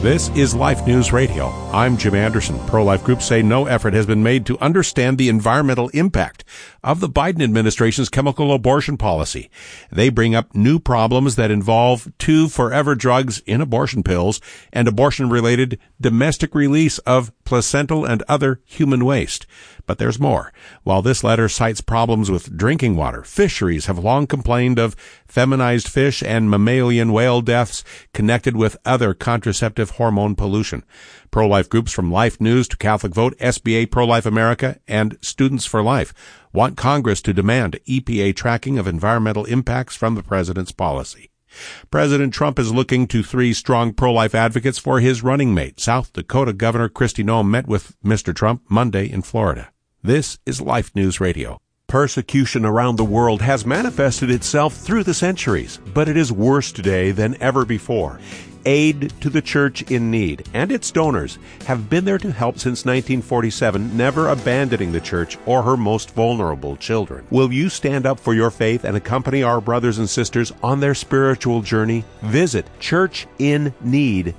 This is Life News Radio. I'm Jim Anderson. Pro life groups say no effort has been made to understand the environmental impact of the Biden administration's chemical abortion policy. They bring up new problems that involve two forever drugs in abortion pills and abortion related domestic release of placental and other human waste. But there's more. While this letter cites problems with drinking water, fisheries have long complained of feminized fish and mammalian whale deaths connected with other contraceptive hormone pollution. Pro-life groups from Life News to Catholic Vote, SBA Pro-Life America, and Students for Life want Congress to demand EPA tracking of environmental impacts from the president's policy. President Trump is looking to three strong pro-life advocates for his running mate. South Dakota Governor Kristi Noem met with Mr. Trump Monday in Florida. This is Life News Radio. Persecution around the world has manifested itself through the centuries, but it is worse today than ever before. Aid to the Church in Need and its donors have been there to help since 1947, never abandoning the Church or her most vulnerable children. Will you stand up for your faith and accompany our brothers and sisters on their spiritual journey? Visit churchinneed.org.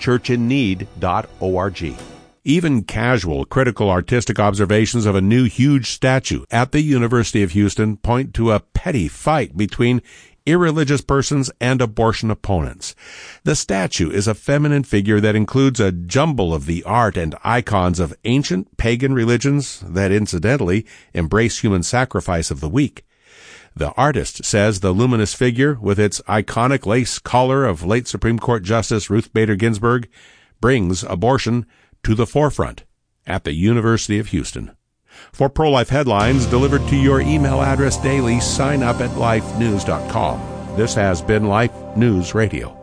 churchinneed.org. Even casual critical artistic observations of a new huge statue at the University of Houston point to a petty fight between irreligious persons and abortion opponents. The statue is a feminine figure that includes a jumble of the art and icons of ancient pagan religions that incidentally embrace human sacrifice of the weak. The artist says the luminous figure, with its iconic lace collar of late Supreme Court Justice Ruth Bader Ginsburg, brings abortion to the forefront at the University of Houston. For pro life headlines delivered to your email address daily, sign up at lifenews.com. This has been Life News Radio.